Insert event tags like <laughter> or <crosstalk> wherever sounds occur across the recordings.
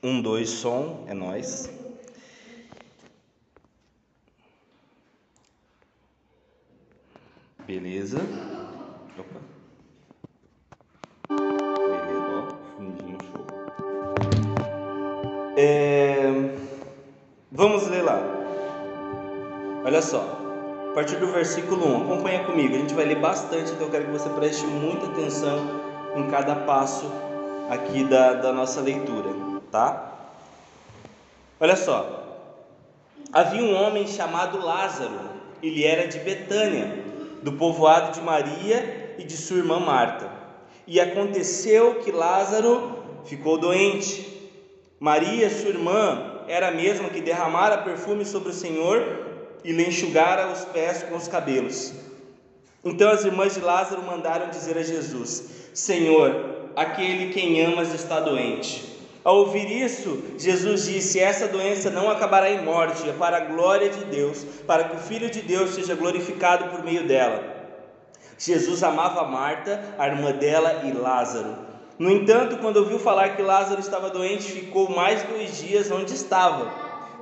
Um, dois, som, é nós. Beleza. Opa. Beleza, ó, fundinho show. É... Vamos ler lá. Olha só. A partir do versículo 1, acompanha comigo. A gente vai ler bastante, então eu quero que você preste muita atenção em cada passo aqui da, da nossa leitura tá? Olha só. Havia um homem chamado Lázaro, ele era de Betânia, do povoado de Maria e de sua irmã Marta. E aconteceu que Lázaro ficou doente. Maria, sua irmã, era a mesma que derramara perfume sobre o Senhor e lhe enxugara os pés com os cabelos. Então as irmãs de Lázaro mandaram dizer a Jesus: Senhor, aquele quem amas está doente. Ao ouvir isso, Jesus disse: Essa doença não acabará em morte, é para a glória de Deus, para que o Filho de Deus seja glorificado por meio dela. Jesus amava Marta, a irmã dela e Lázaro. No entanto, quando ouviu falar que Lázaro estava doente, ficou mais dois dias onde estava.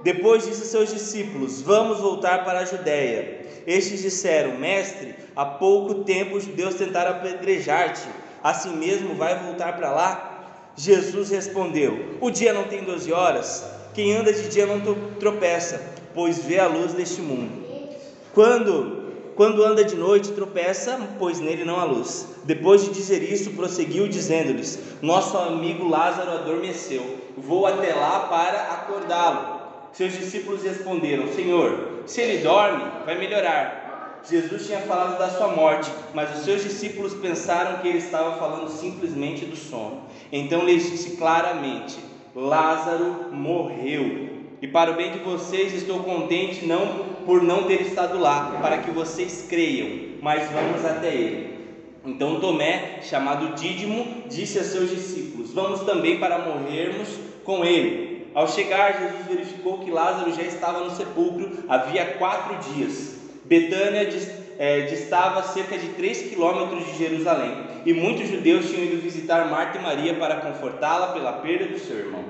Depois disse a seus discípulos: Vamos voltar para a Judéia. Estes disseram: Mestre, há pouco tempo os judeus tentaram apedrejar-te, assim mesmo vai voltar para lá? Jesus respondeu: O dia não tem doze horas? Quem anda de dia não tropeça, pois vê a luz deste mundo. Quando quando anda de noite, tropeça, pois nele não há luz. Depois de dizer isso, prosseguiu dizendo-lhes: Nosso amigo Lázaro adormeceu. Vou até lá para acordá-lo. Seus discípulos responderam: Senhor, se ele dorme, vai melhorar. Jesus tinha falado da sua morte, mas os seus discípulos pensaram que ele estava falando simplesmente do sono. Então lhes disse claramente: Lázaro morreu. E para o bem de vocês estou contente não por não ter estado lá, para que vocês creiam, mas vamos até ele. Então Tomé, chamado Dídimo, disse a seus discípulos: Vamos também para morrermos com ele. Ao chegar, Jesus verificou que Lázaro já estava no sepulcro havia quatro dias. Betânia é, distava cerca de 3 quilômetros de Jerusalém, e muitos judeus tinham ido visitar Marta e Maria para confortá-la pela perda do seu irmão.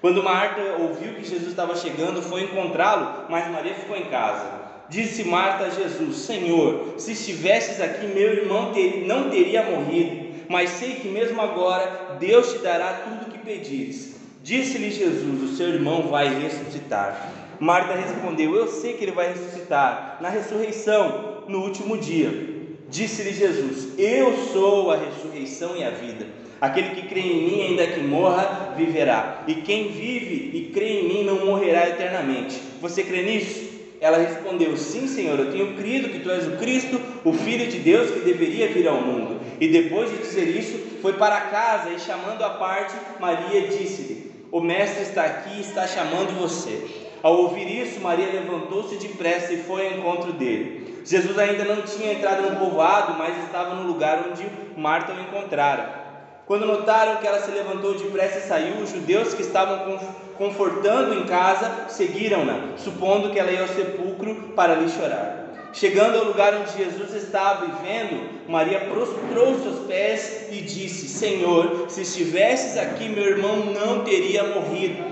Quando Marta ouviu que Jesus estava chegando, foi encontrá-lo, mas Maria ficou em casa. Disse Marta a Jesus: Senhor, se estivesses aqui, meu irmão ter, não teria morrido, mas sei que mesmo agora Deus te dará tudo o que pedires. Disse-lhe Jesus: O seu irmão vai ressuscitar. Marta respondeu: Eu sei que ele vai ressuscitar na ressurreição, no último dia. Disse-lhe Jesus: Eu sou a ressurreição e a vida. Aquele que crê em mim, ainda que morra, viverá. E quem vive e crê em mim não morrerá eternamente. Você crê nisso? Ela respondeu: Sim, Senhor, eu tenho crido que tu és o Cristo, o Filho de Deus que deveria vir ao mundo. E depois de dizer isso, foi para casa e, chamando a parte, Maria disse-lhe: O Mestre está aqui e está chamando você. Ao ouvir isso, Maria levantou-se depressa e foi ao encontro dele. Jesus ainda não tinha entrado no povoado, mas estava no lugar onde Marta o encontrara. Quando notaram que ela se levantou depressa e saiu, os judeus que estavam confortando em casa seguiram-na, supondo que ela ia ao sepulcro para lhe chorar. Chegando ao lugar onde Jesus estava e vendo, Maria prostrou seus pés e disse: Senhor, se estivesses aqui, meu irmão não teria morrido.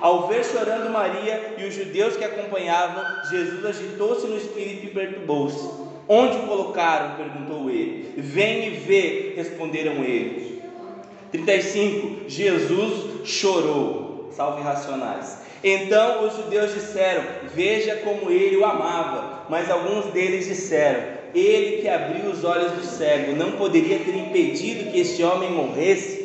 Ao ver chorando Maria e os judeus que acompanhavam, Jesus agitou-se no espírito e perturbou-se. Onde o colocaram? perguntou ele. Vem e vê, responderam eles. 35. Jesus chorou. Salve racionais. Então os judeus disseram: Veja como ele o amava. Mas alguns deles disseram: Ele que abriu os olhos do cego não poderia ter impedido que este homem morresse?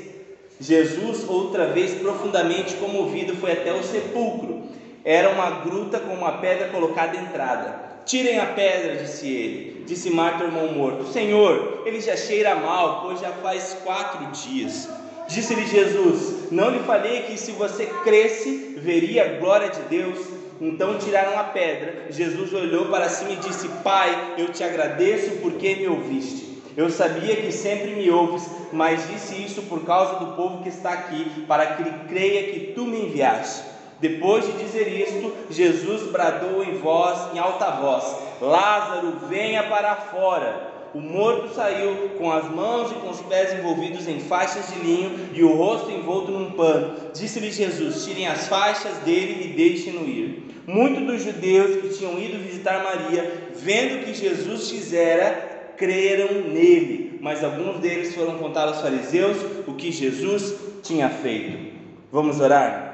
Jesus, outra vez profundamente comovido, foi até o sepulcro. Era uma gruta com uma pedra colocada à entrada. Tirem a pedra, disse ele. Disse Marta, irmão morto: Senhor, ele já cheira mal, pois já faz quatro dias. Disse-lhe Jesus: Não lhe falei que se você cresce, veria a glória de Deus? Então tiraram a pedra. Jesus olhou para cima e disse: Pai, eu te agradeço porque me ouviste. Eu sabia que sempre me ouves, mas disse isso por causa do povo que está aqui, para que ele creia que tu me enviaste. Depois de dizer isto, Jesus bradou em voz, em alta voz: Lázaro, venha para fora. O morto saiu com as mãos e com os pés envolvidos em faixas de linho e o rosto envolto num pano. Disse-lhe Jesus: Tirem as faixas dele e deixem-no ir. Muitos dos judeus que tinham ido visitar Maria, vendo o que Jesus fizera, creram nele. Mas alguns deles foram contar aos fariseus o que Jesus tinha feito. Vamos orar?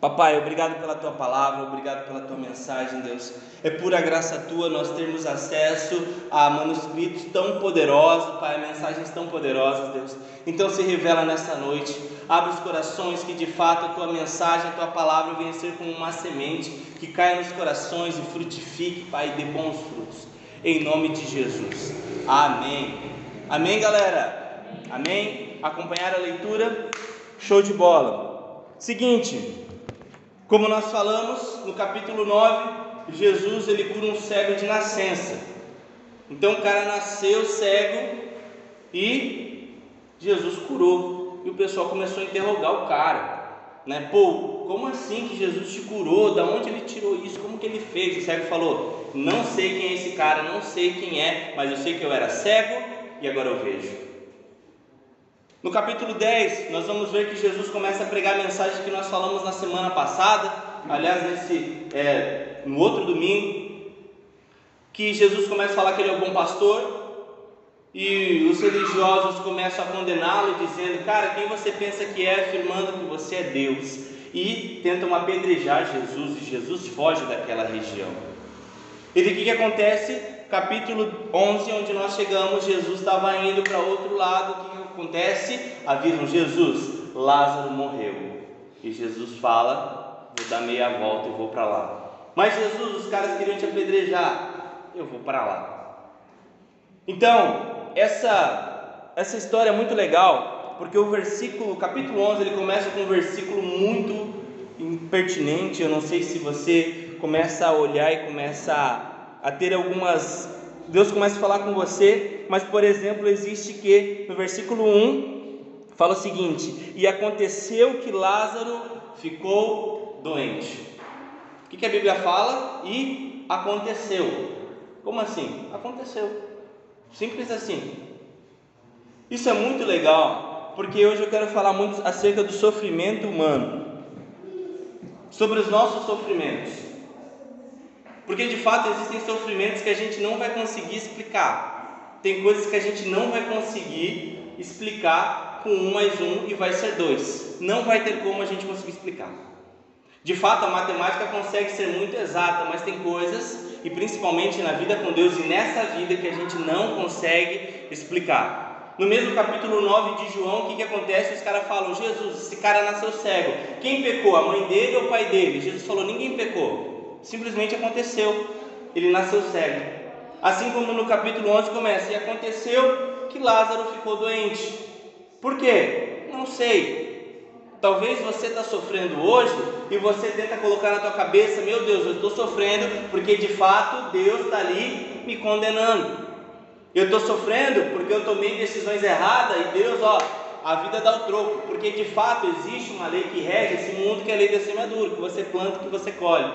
Papai, obrigado pela tua palavra, obrigado pela tua mensagem, Deus. É pura graça tua nós termos acesso a manuscritos tão poderosos, Pai, mensagens tão poderosas, Deus. Então se revela nessa noite, abre os corações que de fato a tua mensagem, a tua palavra venha ser como uma semente que caia nos corações e frutifique, Pai, e dê bons frutos. Em nome de Jesus. Amém. Amém, galera. Amém. Acompanhar a leitura? Show de bola. Seguinte, como nós falamos no capítulo 9, Jesus ele cura um cego de nascença. Então o cara nasceu cego e Jesus curou. E o pessoal começou a interrogar o cara, né? Pô, como assim que Jesus te curou? Da onde ele tirou isso? Como que ele fez? O cego falou: "Não sei quem é esse cara, não sei quem é, mas eu sei que eu era cego e agora eu vejo". No capítulo 10, nós vamos ver que Jesus começa a pregar a mensagem que nós falamos na semana passada, aliás, nesse, é, no outro domingo, que Jesus começa a falar que ele é o bom pastor, e os religiosos começam a condená-lo, dizendo: Cara, quem você pensa que é, afirmando que você é Deus, e tentam apedrejar Jesus, e Jesus foge daquela região. E o que, que acontece? Capítulo 11, onde nós chegamos, Jesus estava indo para outro lado, o que, que acontece? Avisam Jesus, Lázaro morreu. E Jesus fala: Vou dar meia volta e vou para lá. Mas Jesus, os caras queriam te apedrejar. Eu vou para lá. Então, essa, essa história é muito legal, porque o versículo, capítulo 11, ele começa com um versículo muito impertinente. Eu não sei se você começa a olhar e começa a, a ter algumas Deus começa a falar com você, mas por exemplo, existe que no versículo 1 fala o seguinte: E aconteceu que Lázaro ficou doente. O que, que a Bíblia fala? E aconteceu. Como assim? Aconteceu. Simples assim. Isso é muito legal, porque hoje eu quero falar muito acerca do sofrimento humano, sobre os nossos sofrimentos. Porque de fato existem sofrimentos que a gente não vai conseguir explicar. Tem coisas que a gente não vai conseguir explicar com um mais um e vai ser dois. Não vai ter como a gente conseguir explicar. De fato, a matemática consegue ser muito exata, mas tem coisas, e principalmente na vida com Deus e nessa vida, que a gente não consegue explicar. No mesmo capítulo 9 de João, o que, que acontece? Os caras falam: Jesus, esse cara nasceu cego. Quem pecou? A mãe dele ou o pai dele? Jesus falou: ninguém pecou simplesmente aconteceu. Ele nasceu cego. Assim como no capítulo 11 começa: E aconteceu que Lázaro ficou doente. Por quê? Não sei. Talvez você está sofrendo hoje e você tenta colocar na tua cabeça: Meu Deus, eu estou sofrendo porque de fato Deus está ali me condenando. Eu estou sofrendo porque eu tomei decisões erradas e Deus, ó, a vida dá o troco, porque de fato existe uma lei que rege esse mundo que é a lei da semeadura, que você planta, que você colhe.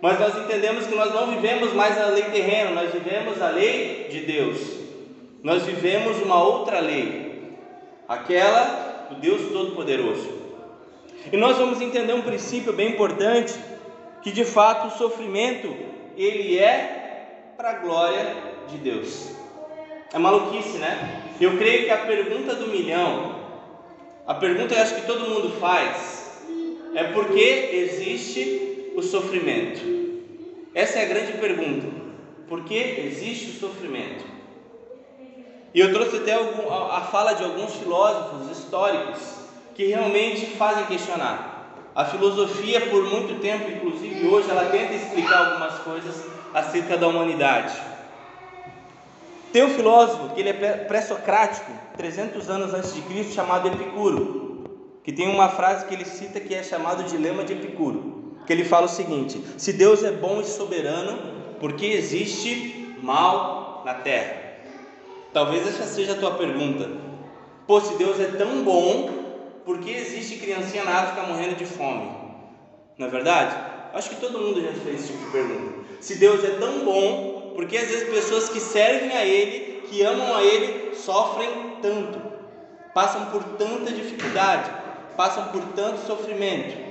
Mas nós entendemos que nós não vivemos mais a lei terrena, nós vivemos a lei de Deus. Nós vivemos uma outra lei, aquela do Deus Todo-Poderoso. E nós vamos entender um princípio bem importante, que de fato o sofrimento ele é para a glória de Deus. É maluquice, né? Eu creio que a pergunta do milhão, a pergunta eu acho que todo mundo faz, é por que existe o sofrimento? Essa é a grande pergunta. Por que existe o sofrimento? E eu trouxe até a fala de alguns filósofos históricos que realmente fazem questionar. A filosofia, por muito tempo, inclusive hoje, ela tenta explicar algumas coisas acerca da humanidade. Tem um filósofo que ele é pré-socrático, 300 anos antes de Cristo, chamado Epicuro, que tem uma frase que ele cita que é chamado Dilema de Epicuro que ele fala o seguinte: se Deus é bom e soberano, por que existe mal na terra? Talvez essa seja a tua pergunta. Pô, se Deus é tão bom, por que existe criancinha na África morrendo de fome? Não é verdade? Acho que todo mundo já fez esse tipo de pergunta. Se Deus é tão bom, porque às vezes pessoas que servem a Ele, que amam a Ele, sofrem tanto, passam por tanta dificuldade, passam por tanto sofrimento.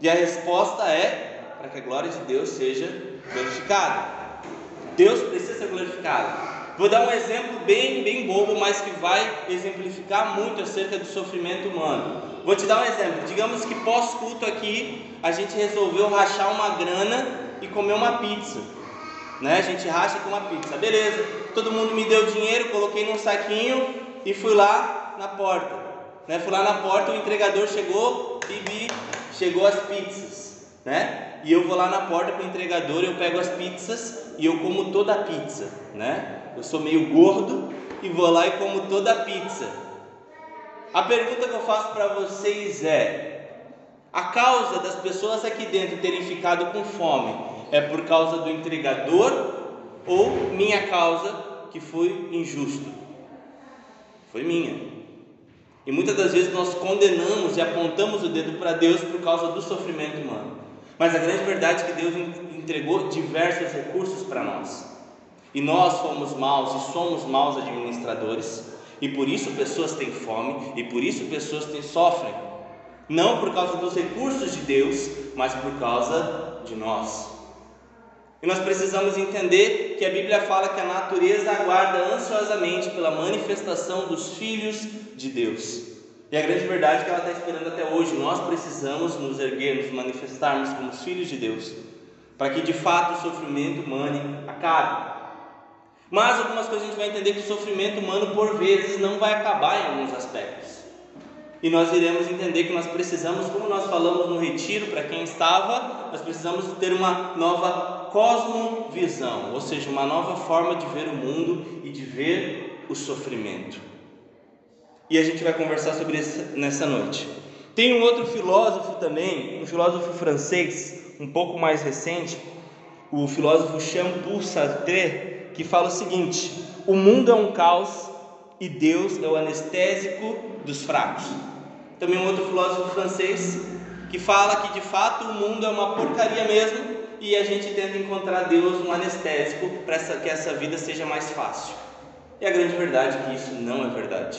E a resposta é para que a glória de Deus seja glorificada. Deus precisa ser glorificado. Vou dar um exemplo bem, bem bobo, mas que vai exemplificar muito acerca do sofrimento humano. Vou te dar um exemplo. Digamos que pós-culto aqui, a gente resolveu rachar uma grana e comer uma pizza. Né? A gente racha com uma pizza. Beleza. Todo mundo me deu dinheiro, coloquei num saquinho e fui lá na porta. Né? Fui lá na porta, o entregador chegou e vi, chegou as pizzas. Né? E eu vou lá na porta para o entregador, eu pego as pizzas e eu como toda a pizza. Né? Eu sou meio gordo e vou lá e como toda a pizza. A pergunta que eu faço para vocês é: a causa das pessoas aqui dentro terem ficado com fome é por causa do entregador ou minha causa que foi injusto? Foi minha. E muitas das vezes nós condenamos e apontamos o dedo para Deus por causa do sofrimento humano. Mas a grande verdade é que Deus entregou diversos recursos para nós. E nós fomos maus e somos maus administradores, e por isso pessoas têm fome, e por isso pessoas têm, sofrem. Não por causa dos recursos de Deus, mas por causa de nós. E nós precisamos entender que a Bíblia fala que a natureza aguarda ansiosamente pela manifestação dos filhos de Deus. E a grande verdade é que ela está esperando até hoje. Nós precisamos nos erguer, nos manifestarmos como filhos de Deus, para que de fato o sofrimento humano acabe. Mas algumas coisas a gente vai entender que o sofrimento humano, por vezes, não vai acabar em alguns aspectos. E nós iremos entender que nós precisamos, como nós falamos no retiro, para quem estava, nós precisamos ter uma nova cosmovisão, ou seja, uma nova forma de ver o mundo e de ver o sofrimento. E a gente vai conversar sobre isso nessa noite. Tem um outro filósofo também, um filósofo francês, um pouco mais recente, o filósofo Jean-Paul Sartre, que fala o seguinte: o mundo é um caos e Deus é o anestésico dos fracos. Também um outro filósofo francês que fala que de fato o mundo é uma porcaria mesmo e a gente tenta encontrar Deus um anestésico para que essa vida seja mais fácil. E a grande verdade é que isso não é verdade.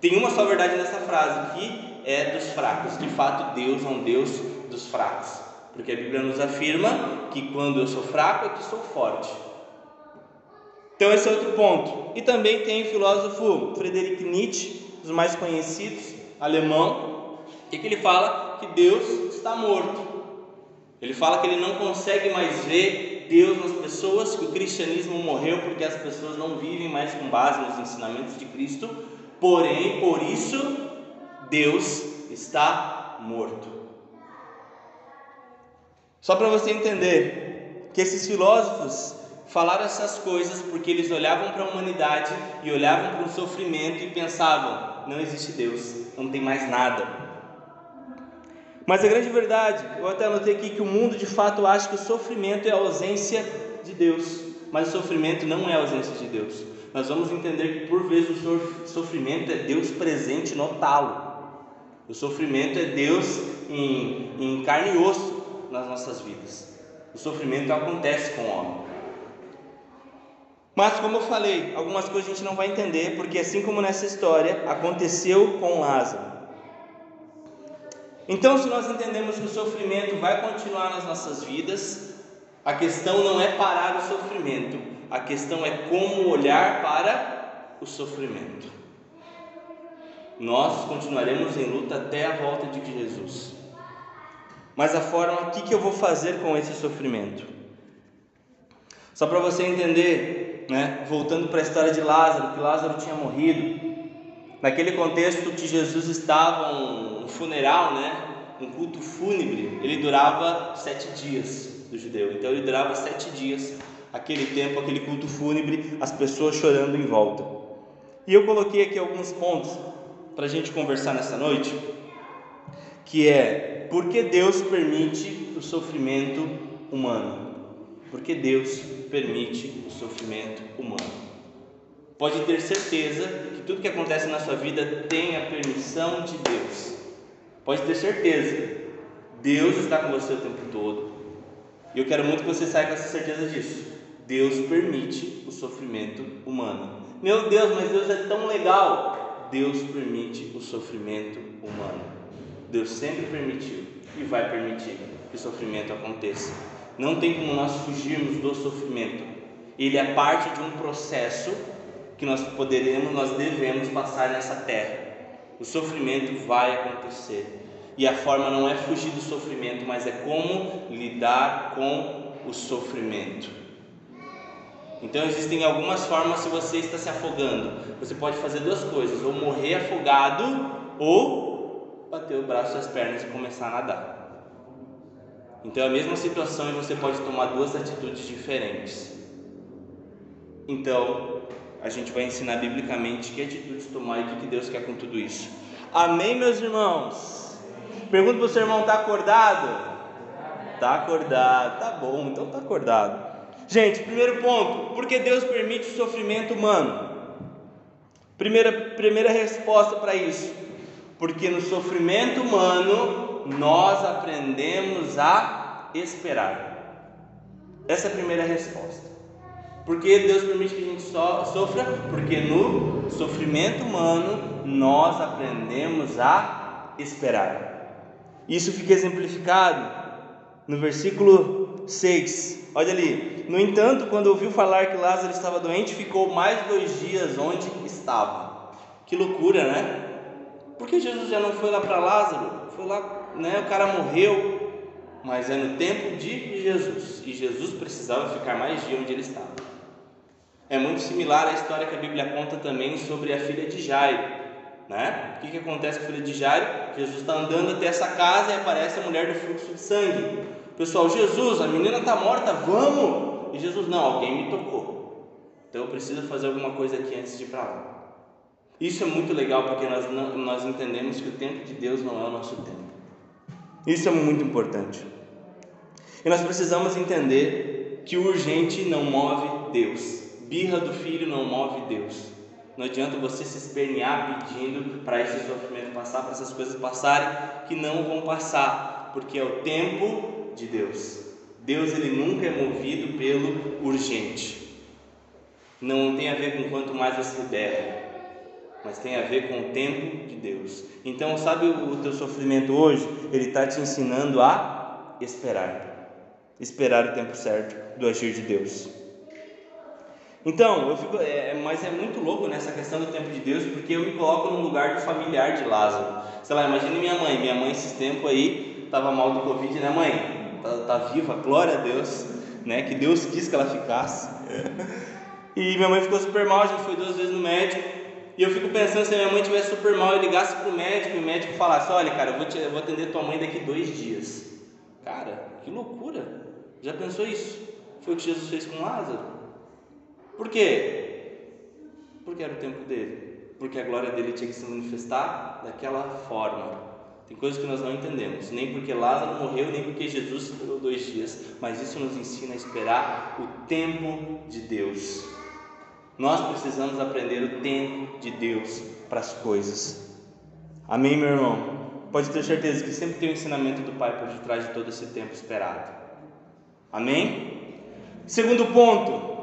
Tem uma só verdade nessa frase que é dos fracos. De fato, Deus é um Deus dos fracos. Porque a Bíblia nos afirma que quando eu sou fraco é que sou forte. Então esse é outro ponto. E também tem o filósofo Friedrich Nietzsche, dos mais conhecidos, alemão, que ele fala que Deus está morto. Ele fala que ele não consegue mais ver Deus nas pessoas, que o cristianismo morreu porque as pessoas não vivem mais com base nos ensinamentos de Cristo. Porém, por isso, Deus está morto. Só para você entender que esses filósofos falaram essas coisas porque eles olhavam para a humanidade e olhavam para o sofrimento e pensavam: não existe Deus, não tem mais nada. Mas a grande verdade, eu até anotei aqui que o mundo de fato acha que o sofrimento é a ausência de Deus, mas o sofrimento não é a ausência de Deus. Nós vamos entender que por vezes o sofrimento é Deus presente no talo. O sofrimento é Deus em, em carne e osso nas nossas vidas. O sofrimento acontece com o homem. Mas, como eu falei, algumas coisas a gente não vai entender, porque assim como nessa história, aconteceu com Lázaro. Então, se nós entendemos que o sofrimento vai continuar nas nossas vidas, a questão não é parar o sofrimento, a questão é como olhar para o sofrimento. Nós continuaremos em luta até a volta de Jesus. Mas a forma, o que, eu vou fazer com esse sofrimento? Só para você entender, né? voltando para a história de Lázaro, que Lázaro tinha morrido. Naquele contexto que Jesus estava, um, um funeral, né? um culto fúnebre, ele durava sete dias do judeu. Então ele durava sete dias, aquele tempo, aquele culto fúnebre, as pessoas chorando em volta. E eu coloquei aqui alguns pontos para a gente conversar nessa noite, que é por que Deus permite o sofrimento humano? porque Deus permite o sofrimento humano. Pode ter certeza que tudo que acontece na sua vida tem a permissão de Deus. Pode ter certeza. Deus está com você o tempo todo. E eu quero muito que você saia com essa certeza disso. Deus permite o sofrimento humano. Meu Deus, mas Deus é tão legal. Deus permite o sofrimento humano. Deus sempre permitiu e vai permitir que o sofrimento aconteça. Não tem como nós fugirmos do sofrimento. Ele é parte de um processo que nós poderemos, nós devemos passar nessa terra. O sofrimento vai acontecer. E a forma não é fugir do sofrimento, mas é como lidar com o sofrimento. Então existem algumas formas se você está se afogando. Você pode fazer duas coisas: ou morrer afogado, ou bater o braço e as pernas e começar a nadar. Então é a mesma situação e você pode tomar duas atitudes diferentes. Então, a gente vai ensinar biblicamente que atitudes tomar e o que Deus quer com tudo isso. Amém, meus irmãos? Pergunta para o seu irmão: está acordado? Está acordado, tá bom, então está acordado. Gente, primeiro ponto: por que Deus permite o sofrimento humano? Primeira, primeira resposta para isso: porque no sofrimento humano nós aprendemos a esperar. Essa é a primeira resposta. Por que Deus permite que a gente sofra? Porque no sofrimento humano nós aprendemos a esperar. Isso fica exemplificado no versículo 6. Olha ali: no entanto, quando ouviu falar que Lázaro estava doente, ficou mais dois dias onde estava. Que loucura, né? Por que Jesus já não foi lá para Lázaro? Foi lá, né? O cara morreu, mas é no tempo de Jesus e Jesus precisava ficar mais dias onde ele estava. É muito similar à história que a Bíblia conta também sobre a filha de Jairo. Né? O que, que acontece com a filha de Jairo? Jesus está andando até essa casa e aparece a mulher do fluxo de sangue. Pessoal, Jesus, a menina está morta, vamos! E Jesus, não, alguém me tocou. Então eu preciso fazer alguma coisa aqui antes de ir para lá. Isso é muito legal porque nós, não, nós entendemos que o tempo de Deus não é o nosso tempo. Isso é muito importante. E nós precisamos entender que o urgente não move Deus. Birra do filho não move Deus. Não adianta você se espernear pedindo para esse sofrimento passar, para essas coisas passarem, que não vão passar, porque é o tempo de Deus. Deus ele nunca é movido pelo urgente. Não tem a ver com quanto mais você der, mas tem a ver com o tempo de Deus. Então, sabe o teu sofrimento hoje? Ele está te ensinando a esperar, esperar o tempo certo do agir de Deus. Então, eu fico, é, mas é muito louco nessa questão do tempo de Deus, porque eu me coloco no lugar do familiar de Lázaro. Sei lá, imagine minha mãe. Minha mãe, esses tempos aí, estava mal do Covid, né, mãe? tá, tá viva, glória a Deus, né? Que Deus quis que ela ficasse. E minha mãe ficou super mal, gente foi duas vezes no médico. E eu fico pensando se a minha mãe tivesse super mal e ligasse pro médico e o médico falasse: Olha, cara, eu vou, te, eu vou atender tua mãe daqui dois dias. Cara, que loucura! Já pensou isso? Foi o que Jesus fez com Lázaro. Por quê? Porque era o tempo dele. Porque a glória dele tinha que se manifestar daquela forma. Tem coisas que nós não entendemos, nem porque Lázaro morreu, nem porque Jesus esperou dois dias, mas isso nos ensina a esperar o tempo de Deus. Nós precisamos aprender o tempo de Deus para as coisas. Amém, meu irmão? Pode ter certeza que sempre tem o ensinamento do Pai por detrás de todo esse tempo esperado. Amém? Segundo ponto,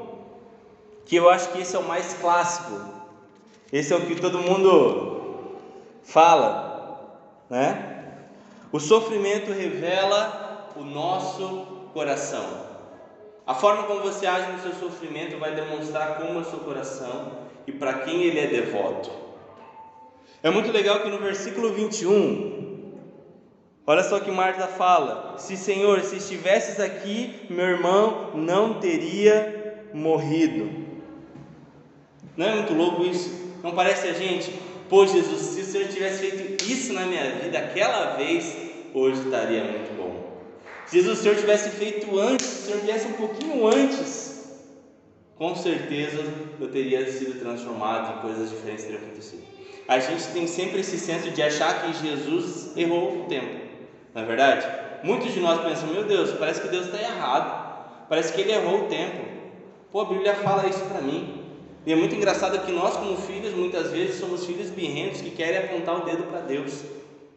que eu acho que esse é o mais clássico, esse é o que todo mundo fala, né? O sofrimento revela o nosso coração. A forma como você age no seu sofrimento vai demonstrar como é o seu coração e para quem ele é devoto. É muito legal que no versículo 21, olha só que Marta fala: Se Senhor, se estivesses aqui, meu irmão não teria morrido. Não é muito louco isso? Não parece a gente? Pô, Jesus, se o Senhor tivesse feito isso na minha vida aquela vez, hoje estaria muito bom. Jesus, se o Senhor tivesse feito antes, se o Senhor viesse um pouquinho antes, com certeza eu teria sido transformado e coisas diferentes teriam acontecido. A gente tem sempre esse senso de achar que Jesus errou o tempo, não é verdade? Muitos de nós pensam, meu Deus, parece que Deus está errado, parece que Ele errou o tempo. Pô, a Bíblia fala isso para mim. E é muito engraçado que nós, como filhos, muitas vezes somos filhos birrentos que querem apontar o dedo para Deus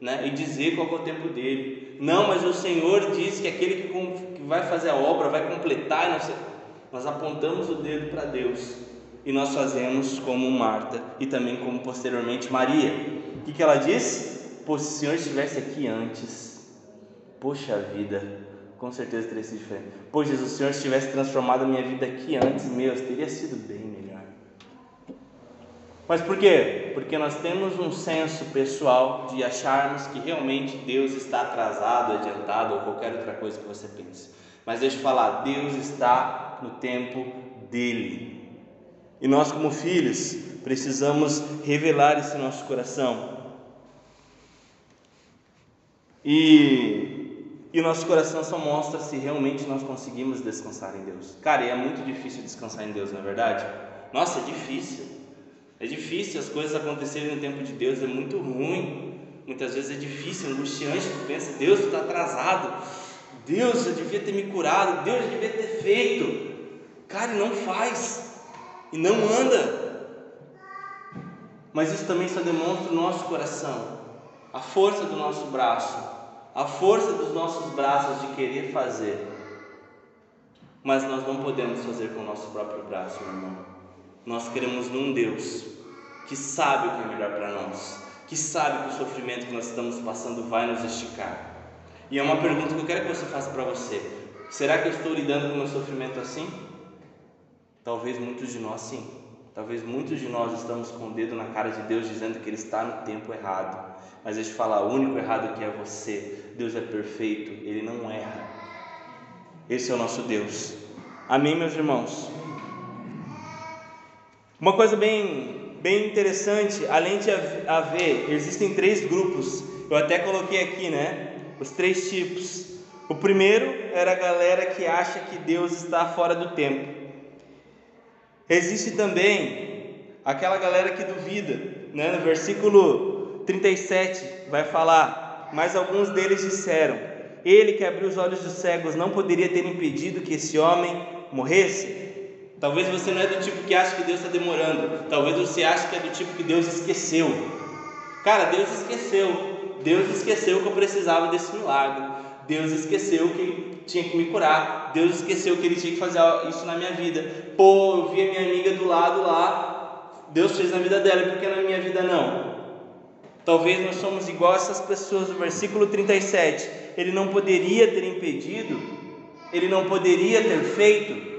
né? e dizer qual é o tempo dele. Não, mas o Senhor diz que aquele que, vai fazer a obra vai completar. Sei. Nós apontamos o dedo para Deus e nós fazemos como Marta e também como posteriormente Maria. O que, que ela disse? Pô, se o Senhor estivesse aqui antes, poxa vida, com certeza teria sido diferente. Pô, Jesus, se o Senhor tivesse transformado a minha vida aqui antes, meu, teria sido bem. Mas por quê? Porque nós temos um senso pessoal de acharmos que realmente Deus está atrasado, adiantado ou qualquer outra coisa que você pense. Mas deixa eu falar, Deus está no tempo dele. E nós, como filhos, precisamos revelar no nosso coração. E, e nosso coração só mostra se realmente nós conseguimos descansar em Deus. Cara, e é muito difícil descansar em Deus, não é verdade? Nossa, é difícil. É difícil as coisas acontecerem no tempo de Deus, é muito ruim. Muitas vezes é difícil, angustiante. Tu pensa, Deus, tu está atrasado. Deus, eu devia ter me curado. Deus, eu devia ter feito. Cara, e não faz. E não anda. Mas isso também só demonstra o nosso coração, a força do nosso braço, a força dos nossos braços de querer fazer. Mas nós não podemos fazer com o nosso próprio braço, meu irmão. Nós queremos num Deus que sabe o que é melhor para nós, que sabe que o sofrimento que nós estamos passando vai nos esticar. E é uma pergunta que eu quero que você faça para você: será que eu estou lidando com o meu sofrimento assim? Talvez muitos de nós sim. Talvez muitos de nós estamos com o dedo na cara de Deus dizendo que Ele está no tempo errado. Mas deixa eu falar, o único errado que é você. Deus é perfeito, Ele não erra. Esse é o nosso Deus. Amém, meus irmãos? Uma coisa bem, bem interessante, além de haver, existem três grupos. Eu até coloquei aqui, né? Os três tipos. O primeiro era a galera que acha que Deus está fora do tempo. Existe também aquela galera que duvida, né? No versículo 37 vai falar: Mas alguns deles disseram: Ele que abriu os olhos dos cegos não poderia ter impedido que esse homem morresse? Talvez você não é do tipo que acha que Deus está demorando. Talvez você ache que é do tipo que Deus esqueceu. Cara, Deus esqueceu. Deus esqueceu que eu precisava desse milagre. Deus esqueceu que tinha que me curar. Deus esqueceu que Ele tinha que fazer isso na minha vida. Pô, eu vi a minha amiga do lado lá. Deus fez na vida dela, e por que na minha vida não? Talvez nós somos igual essas pessoas. No versículo 37, Ele não poderia ter impedido, Ele não poderia ter feito.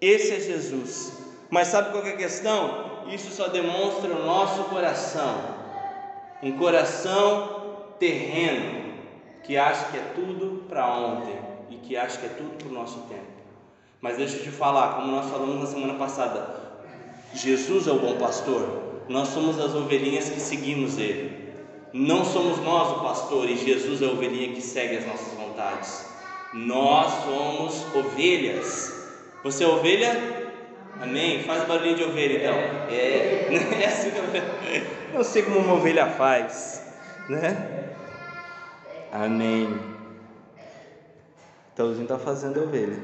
Esse é Jesus. Mas sabe qual é a questão? Isso só demonstra o nosso coração. Um coração terreno que acha que é tudo para ontem e que acha que é tudo para o nosso tempo. Mas deixa eu te falar, como nós falamos na semana passada, Jesus é o bom pastor. Nós somos as ovelhinhas que seguimos ele. Não somos nós o pastor e Jesus é a ovelhinha que segue as nossas vontades. Nós somos ovelhas você é ovelha? Amém? Faz barulhinho de ovelha então. É, <laughs> é assim que eu não sei como uma ovelha faz, né? Amém. Então está fazendo ovelha.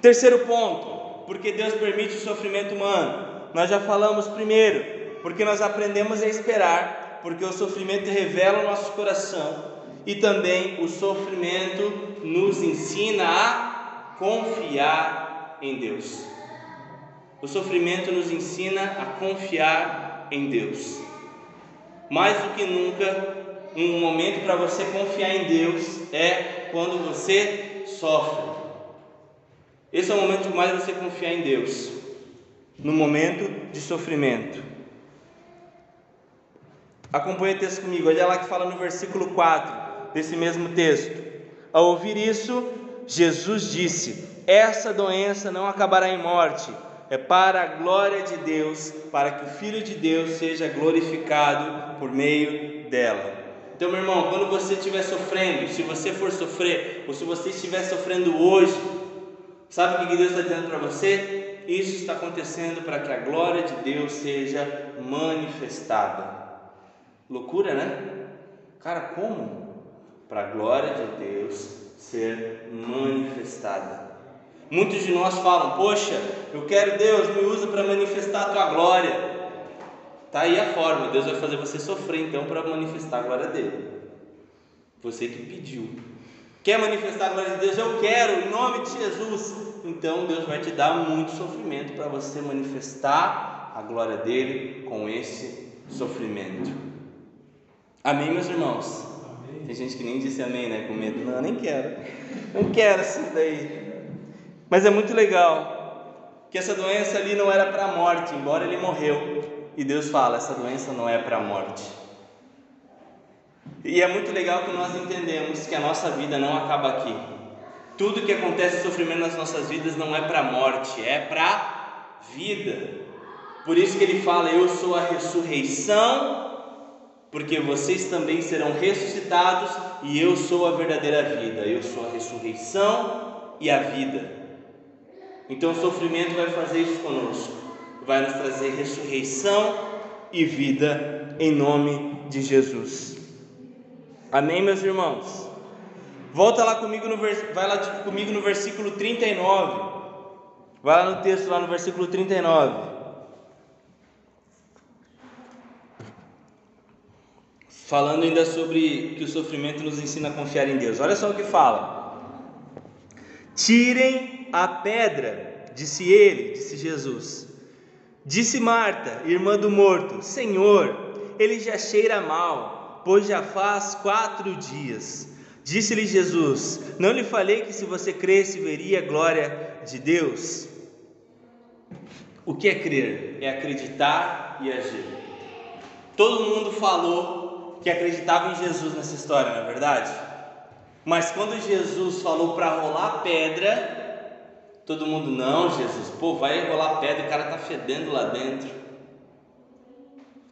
Terceiro ponto, porque Deus permite o sofrimento humano. Nós já falamos primeiro, porque nós aprendemos a esperar, porque o sofrimento revela o nosso coração e também o sofrimento nos ensina a confiar em Deus. O sofrimento nos ensina a confiar em Deus. Mais do que nunca, um momento para você confiar em Deus é quando você sofre. Esse é o momento mais você confiar em Deus, no momento de sofrimento. Acompanhe o texto comigo, olha lá que fala no versículo 4 desse mesmo texto. Ao ouvir isso, Jesus disse: essa doença não acabará em morte, é para a glória de Deus, para que o Filho de Deus seja glorificado por meio dela. Então, meu irmão, quando você estiver sofrendo, se você for sofrer, ou se você estiver sofrendo hoje, sabe o que Deus está dizendo para você? Isso está acontecendo para que a glória de Deus seja manifestada. Loucura, né? Cara, como? Para a glória de Deus ser manifestada. Muitos de nós falam: Poxa, eu quero Deus, me usa para manifestar a tua glória. Está aí a forma, Deus vai fazer você sofrer então para manifestar a glória dele. Você que pediu. Quer manifestar a glória de Deus? Eu quero, em nome de Jesus. então Deus vai te dar muito sofrimento para você manifestar a glória dele com esse sofrimento. Amém, meus irmãos? Tem gente que nem disse amém, né? Com medo. Não, nem quero. Não quero isso daí. Mas é muito legal que essa doença ali não era para a morte, embora ele morreu. E Deus fala: essa doença não é para a morte. E é muito legal que nós entendemos que a nossa vida não acaba aqui. Tudo que acontece sofrimento nas nossas vidas não é para a morte, é para vida. Por isso que ele fala: Eu sou a ressurreição, porque vocês também serão ressuscitados, e eu sou a verdadeira vida. Eu sou a ressurreição e a vida. Então o sofrimento vai fazer isso conosco, vai nos trazer ressurreição e vida em nome de Jesus. Amém, meus irmãos? Volta lá comigo no vai lá comigo no versículo 39. Vai lá no texto lá no versículo 39. Falando ainda sobre que o sofrimento nos ensina a confiar em Deus. Olha só o que fala. Tirem a pedra, disse ele, disse Jesus. Disse Marta, irmã do morto: Senhor, ele já cheira mal, pois já faz quatro dias. Disse-lhe Jesus: Não lhe falei que se você cresce veria a glória de Deus? O que é crer? É acreditar e agir. Todo mundo falou que acreditava em Jesus nessa história, não é verdade? Mas quando Jesus falou para rolar pedra, todo mundo, não, Jesus, pô, vai rolar pedra, o cara está fedendo lá dentro.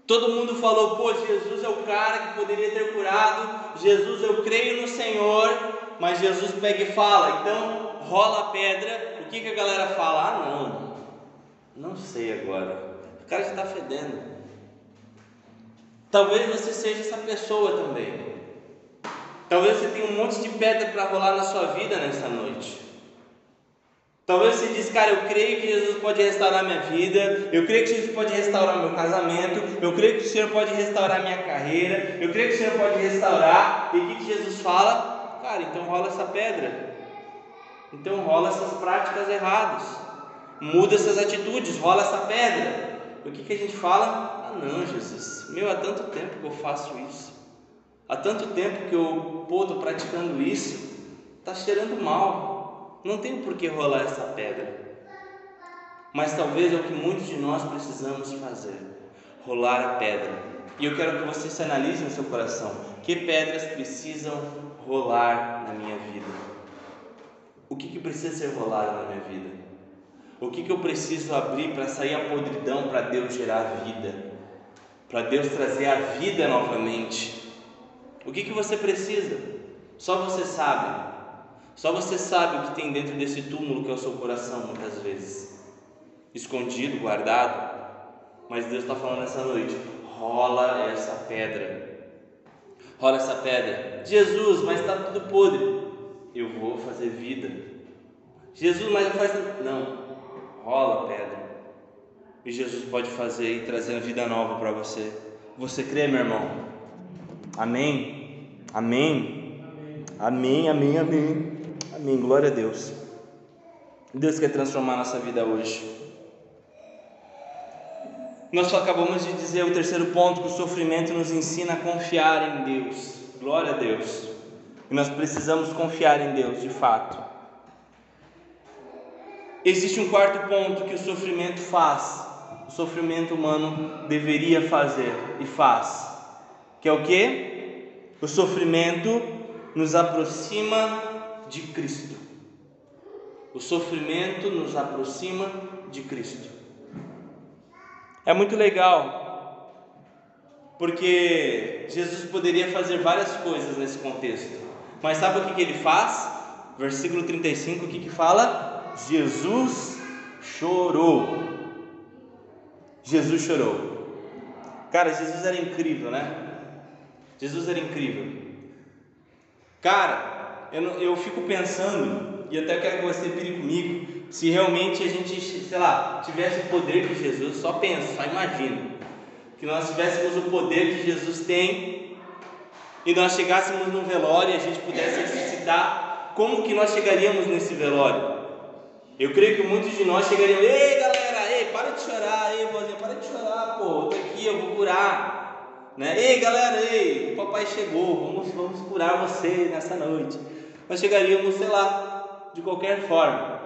Todo mundo falou, pô, Jesus é o cara que poderia ter curado, Jesus, eu creio no Senhor, mas Jesus pega e fala, então rola pedra, o que, que a galera fala? Ah, não, não sei agora, o cara está fedendo. Talvez você seja essa pessoa também. Talvez você tenha um monte de pedra para rolar na sua vida nessa noite. Talvez você diz, cara, eu creio que Jesus pode restaurar minha vida, eu creio que Jesus pode restaurar meu casamento, eu creio que o Senhor pode restaurar minha carreira, eu creio que o Senhor pode restaurar. E o que, Jesus fala? Cara, então rola essa pedra, então rola essas práticas erradas, muda essas atitudes, rola essa pedra. O que, que a gente fala? Ah, não, Jesus, meu, há tanto tempo que eu faço isso, há tanto tempo que eu estou praticando isso, está cheirando mal não tem por que rolar essa pedra. Mas talvez é o que muitos de nós precisamos fazer: rolar a pedra. E eu quero que você se analise no seu coração: que pedras precisam rolar na minha vida? O que, que precisa ser rolado na minha vida? O que, que eu preciso abrir para sair a podridão para Deus gerar vida? Para Deus trazer a vida novamente? O que, que você precisa? Só você sabe. Só você sabe o que tem dentro desse túmulo que é o seu coração, muitas vezes, escondido, guardado. Mas Deus está falando essa noite: rola essa pedra, rola essa pedra. Jesus, mas está tudo podre. Eu vou fazer vida. Jesus, mas faz. Não, rola a pedra. E Jesus pode fazer e trazer vida nova para você. Você crê, meu irmão? Amém? Amém? Amém, amém, amém. Amém. Glória a Deus. Deus quer transformar nossa vida hoje. Nós só acabamos de dizer o terceiro ponto que o sofrimento nos ensina a confiar em Deus. Glória a Deus. E nós precisamos confiar em Deus, de fato. Existe um quarto ponto que o sofrimento faz. O sofrimento humano deveria fazer e faz. Que é o que? O sofrimento nos aproxima de Cristo. O sofrimento nos aproxima de Cristo. É muito legal, porque Jesus poderia fazer várias coisas nesse contexto, mas sabe o que, que ele faz? Versículo 35, o que, que fala? Jesus chorou. Jesus chorou. Cara, Jesus era incrível, né? Jesus era incrível. Cara, eu, eu fico pensando, e até quero que você pire comigo, se realmente a gente, sei lá, tivesse o poder que Jesus, só pensa, só imagina, que nós tivéssemos o poder que Jesus tem e nós chegássemos num velório e a gente pudesse ressuscitar, como que nós chegaríamos nesse velório? Eu creio que muitos de nós chegariam, ei galera, para de chorar, ei, vozinha, para de chorar, pô, tô aqui, eu vou curar. Né? Ei galera, ei, o papai chegou, vamos, vamos curar você nessa noite. Nós chegaríamos, sei lá, de qualquer forma.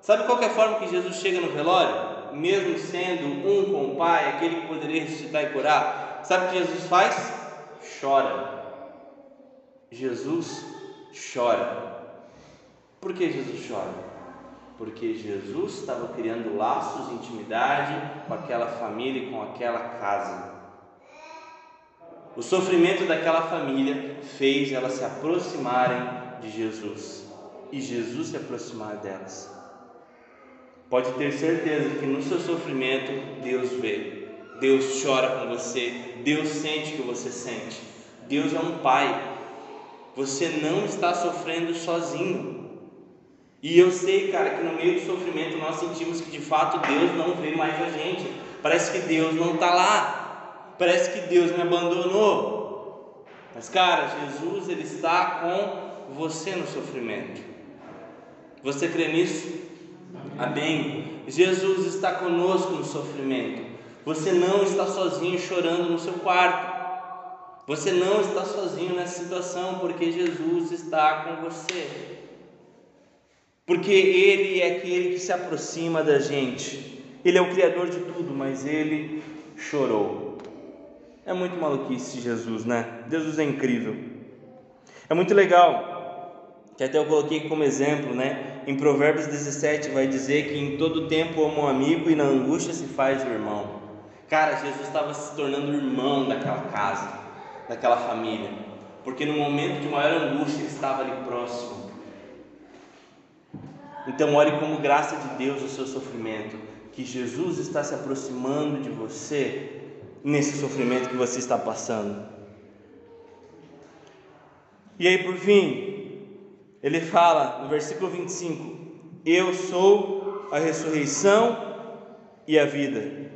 Sabe qual é forma que Jesus chega no velório? Mesmo sendo um com o Pai, aquele que poderia ressuscitar e curar, sabe o que Jesus faz? Chora. Jesus chora. Por que Jesus chora? Porque Jesus estava criando laços de intimidade com aquela família e com aquela casa. O sofrimento daquela família fez elas se aproximarem de Jesus e Jesus se aproximar delas. Pode ter certeza que no seu sofrimento Deus vê, Deus chora com você, Deus sente o que você sente. Deus é um pai. Você não está sofrendo sozinho. E eu sei, cara, que no meio do sofrimento nós sentimos que de fato Deus não vê mais a gente. Parece que Deus não está lá. Parece que Deus me abandonou. Mas, cara, Jesus ele está com você no sofrimento. Você crê nisso? Amém. Jesus está conosco no sofrimento. Você não está sozinho chorando no seu quarto. Você não está sozinho nessa situação, porque Jesus está com você. Porque Ele é aquele que se aproxima da gente. Ele é o Criador de tudo, mas Ele chorou. É muito maluquice Jesus, né? Jesus é incrível. É muito legal, que até eu coloquei como exemplo, né? Em Provérbios 17 vai dizer que em todo tempo ama um amigo e na angústia se faz o irmão. Cara, Jesus estava se tornando irmão daquela casa daquela família, porque no momento de maior angústia ele estava ali próximo. Então, ore como graça de Deus o seu sofrimento, que Jesus está se aproximando de você nesse sofrimento que você está passando. E aí, por fim, ele fala no versículo 25: Eu sou a ressurreição e a vida.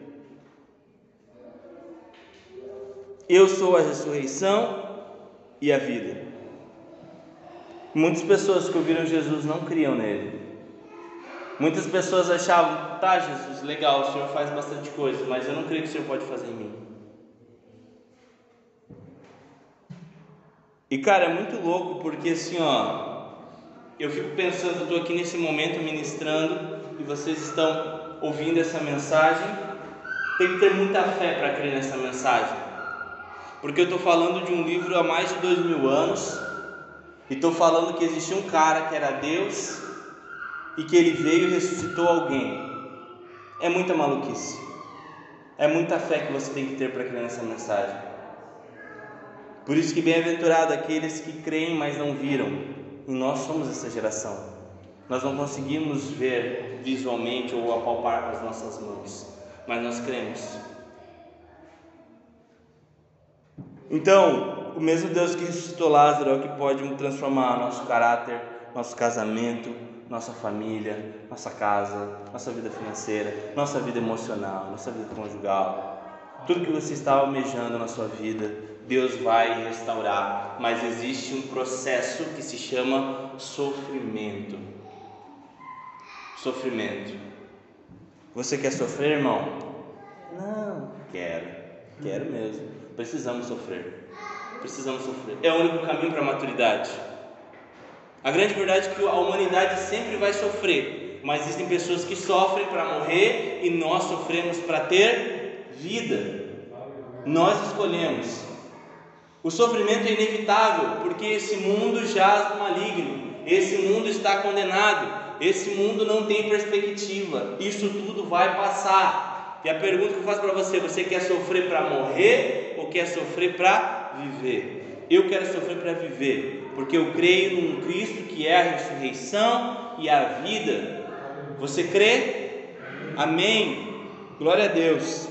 Eu sou a ressurreição e a vida. Muitas pessoas que ouviram Jesus não criam nele. Muitas pessoas achavam, tá, Jesus, legal, o Senhor faz bastante coisa, mas eu não creio que o Senhor pode fazer em mim. E cara, é muito louco porque assim, ó, eu fico pensando, eu estou aqui nesse momento ministrando e vocês estão ouvindo essa mensagem, tem que ter muita fé para crer nessa mensagem porque eu estou falando de um livro há mais de dois mil anos, e estou falando que existia um cara que era Deus e que ele veio e ressuscitou alguém. É muita maluquice, é muita fé que você tem que ter para crer nessa mensagem. Por isso que bem-aventurado aqueles que creem, mas não viram, e nós somos essa geração. Nós não conseguimos ver visualmente ou apalpar com as nossas mãos, mas nós cremos. Então, o mesmo Deus que ressuscitou Lázaro é o que pode transformar nosso caráter, nosso casamento, nossa família, nossa casa, nossa vida financeira, nossa vida emocional, nossa vida conjugal. Tudo que você está almejando na sua vida, Deus vai restaurar, mas existe um processo que se chama sofrimento. Sofrimento. Você quer sofrer, irmão? Não, quero, quero mesmo. Precisamos sofrer. Precisamos sofrer. É o único caminho para a maturidade. A grande verdade é que a humanidade sempre vai sofrer, mas existem pessoas que sofrem para morrer e nós sofremos para ter vida. Nós escolhemos. O sofrimento é inevitável, porque esse mundo jaz no maligno, esse mundo está condenado, esse mundo não tem perspectiva, isso tudo vai passar. E a pergunta que eu faço para você: você quer sofrer para morrer ou quer sofrer para viver? Eu quero sofrer para viver, porque eu creio num Cristo que é a ressurreição e a vida. Você crê? Amém. Glória a Deus.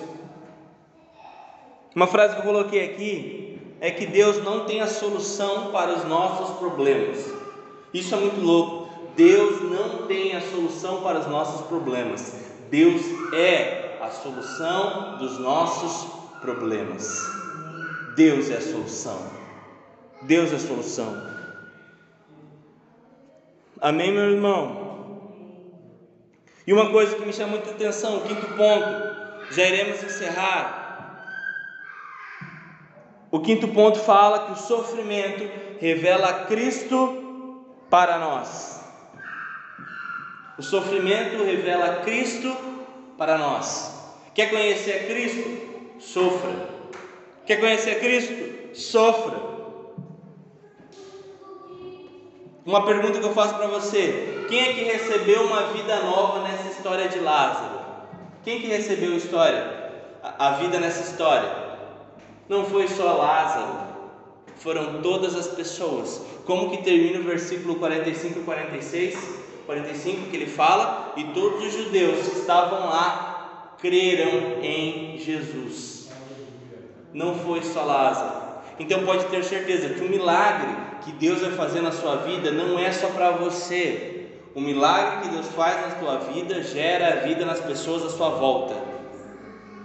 Uma frase que eu coloquei aqui é que Deus não tem a solução para os nossos problemas. Isso é muito louco. Deus não tem a solução para os nossos problemas. Deus é a solução dos nossos problemas. Deus é a solução. Deus é a solução. Amém, meu irmão? E uma coisa que me chama muita atenção, o quinto ponto, já iremos encerrar. O quinto ponto fala que o sofrimento revela Cristo para nós. O sofrimento revela Cristo para nós. Quer conhecer a Cristo? Sofra. Quer conhecer a Cristo? Sofra. Uma pergunta que eu faço para você: quem é que recebeu uma vida nova nessa história de Lázaro? Quem que recebeu a história? A, vida nessa história? Não foi só Lázaro, foram todas as pessoas. Como que termina o versículo 45 e 46? 45 que ele fala: E todos os judeus que estavam lá creram em Jesus. Não foi só Lázaro. Então pode ter certeza que o milagre que Deus vai fazer na sua vida não é só para você. O milagre que Deus faz na sua vida gera vida nas pessoas à sua volta.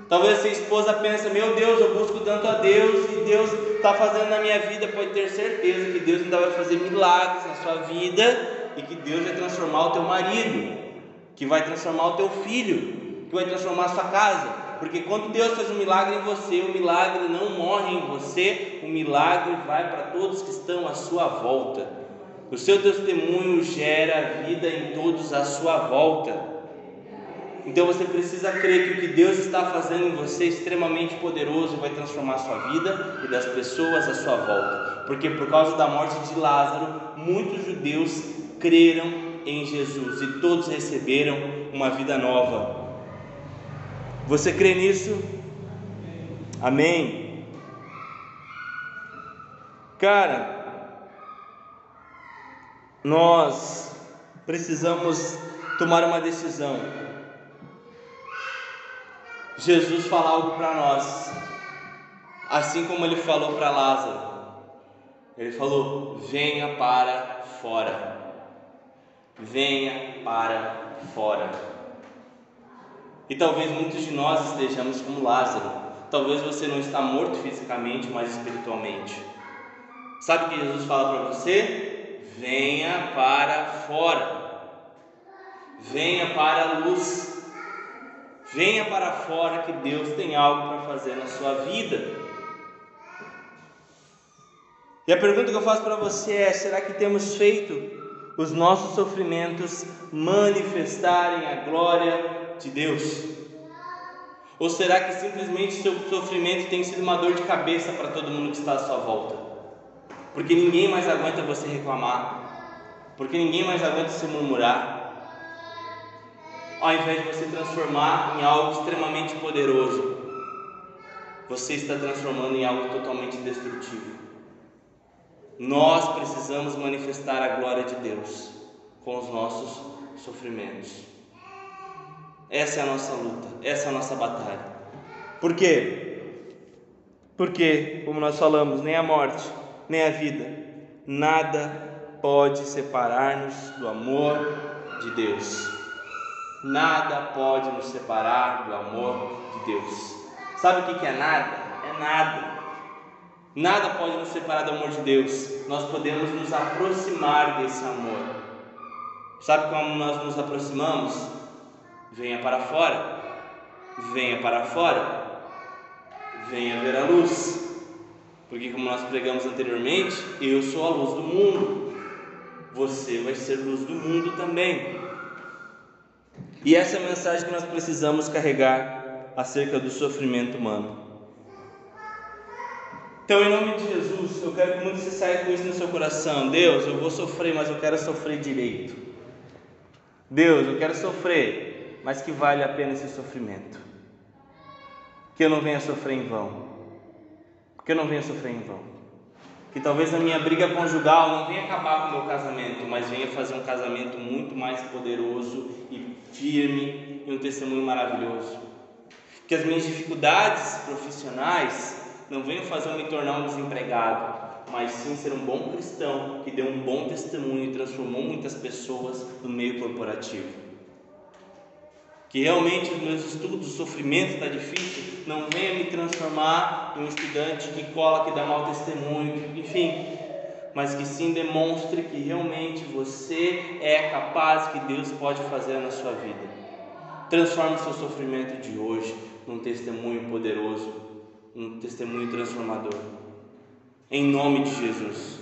Talvez sua esposa pense: Meu Deus, eu busco tanto a Deus e Deus está fazendo na minha vida. Pode ter certeza que Deus ainda vai fazer milagres na sua vida e que Deus vai transformar o teu marido, que vai transformar o teu filho, que vai transformar a sua casa. Porque quando Deus faz um milagre em você, o milagre não morre em você, o milagre vai para todos que estão à sua volta. O seu testemunho gera vida em todos à sua volta. Então você precisa crer que o que Deus está fazendo em você é extremamente poderoso e vai transformar a sua vida e das pessoas à sua volta. Porque por causa da morte de Lázaro, muitos judeus creram em Jesus e todos receberam uma vida nova. Você crê nisso? Amém? Cara, nós precisamos tomar uma decisão. Jesus fala algo para nós, assim como ele falou para Lázaro. Ele falou: venha para fora, venha para fora. E talvez muitos de nós estejamos como Lázaro. Talvez você não está morto fisicamente, mas espiritualmente. Sabe o que Jesus fala para você? Venha para fora. Venha para a luz. Venha para fora que Deus tem algo para fazer na sua vida. E a pergunta que eu faço para você é: será que temos feito os nossos sofrimentos manifestarem a glória de Deus? Ou será que simplesmente seu sofrimento tem sido uma dor de cabeça para todo mundo que está à sua volta? Porque ninguém mais aguenta você reclamar, porque ninguém mais aguenta você murmurar. Ao invés de você transformar em algo extremamente poderoso, você está transformando em algo totalmente destrutivo. Nós precisamos manifestar a glória de Deus com os nossos sofrimentos. Essa é a nossa luta, essa é a nossa batalha. Por quê? Porque, como nós falamos, nem a morte, nem a vida, nada pode separar-nos do amor de Deus. Nada pode nos separar do amor de Deus. Sabe o que é nada? É nada. Nada pode nos separar do amor de Deus. Nós podemos nos aproximar desse amor. Sabe como nós nos aproximamos? Venha para fora, venha para fora, venha ver a luz. Porque, como nós pregamos anteriormente, eu sou a luz do mundo, você vai ser luz do mundo também. E essa é a mensagem que nós precisamos carregar acerca do sofrimento humano. Então, em nome de Jesus, eu quero que muito você saia com isso no seu coração. Deus, eu vou sofrer, mas eu quero sofrer direito. Deus, eu quero sofrer, mas que vale a pena esse sofrimento. Que eu não venha sofrer em vão. Que eu não venha sofrer em vão. Que talvez a minha briga conjugal não venha acabar com o meu casamento, mas venha fazer um casamento muito mais poderoso e firme e um testemunho maravilhoso. Que as minhas dificuldades profissionais não venham fazer eu me tornar um desempregado, mas sim ser um bom cristão que deu um bom testemunho e transformou muitas pessoas no meio corporativo que realmente os meus estudos, o sofrimento está difícil, não venha me transformar em um estudante que cola, que dá mau testemunho, enfim, mas que sim demonstre que realmente você é capaz, que Deus pode fazer na sua vida. Transforme o seu sofrimento de hoje num testemunho poderoso, um testemunho transformador. Em nome de Jesus.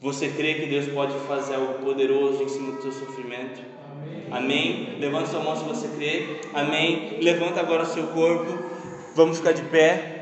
Você crê que Deus pode fazer algo poderoso em cima do seu sofrimento? Amém. Levanta sua mão se você crê. Amém. Levanta agora o seu corpo. Vamos ficar de pé.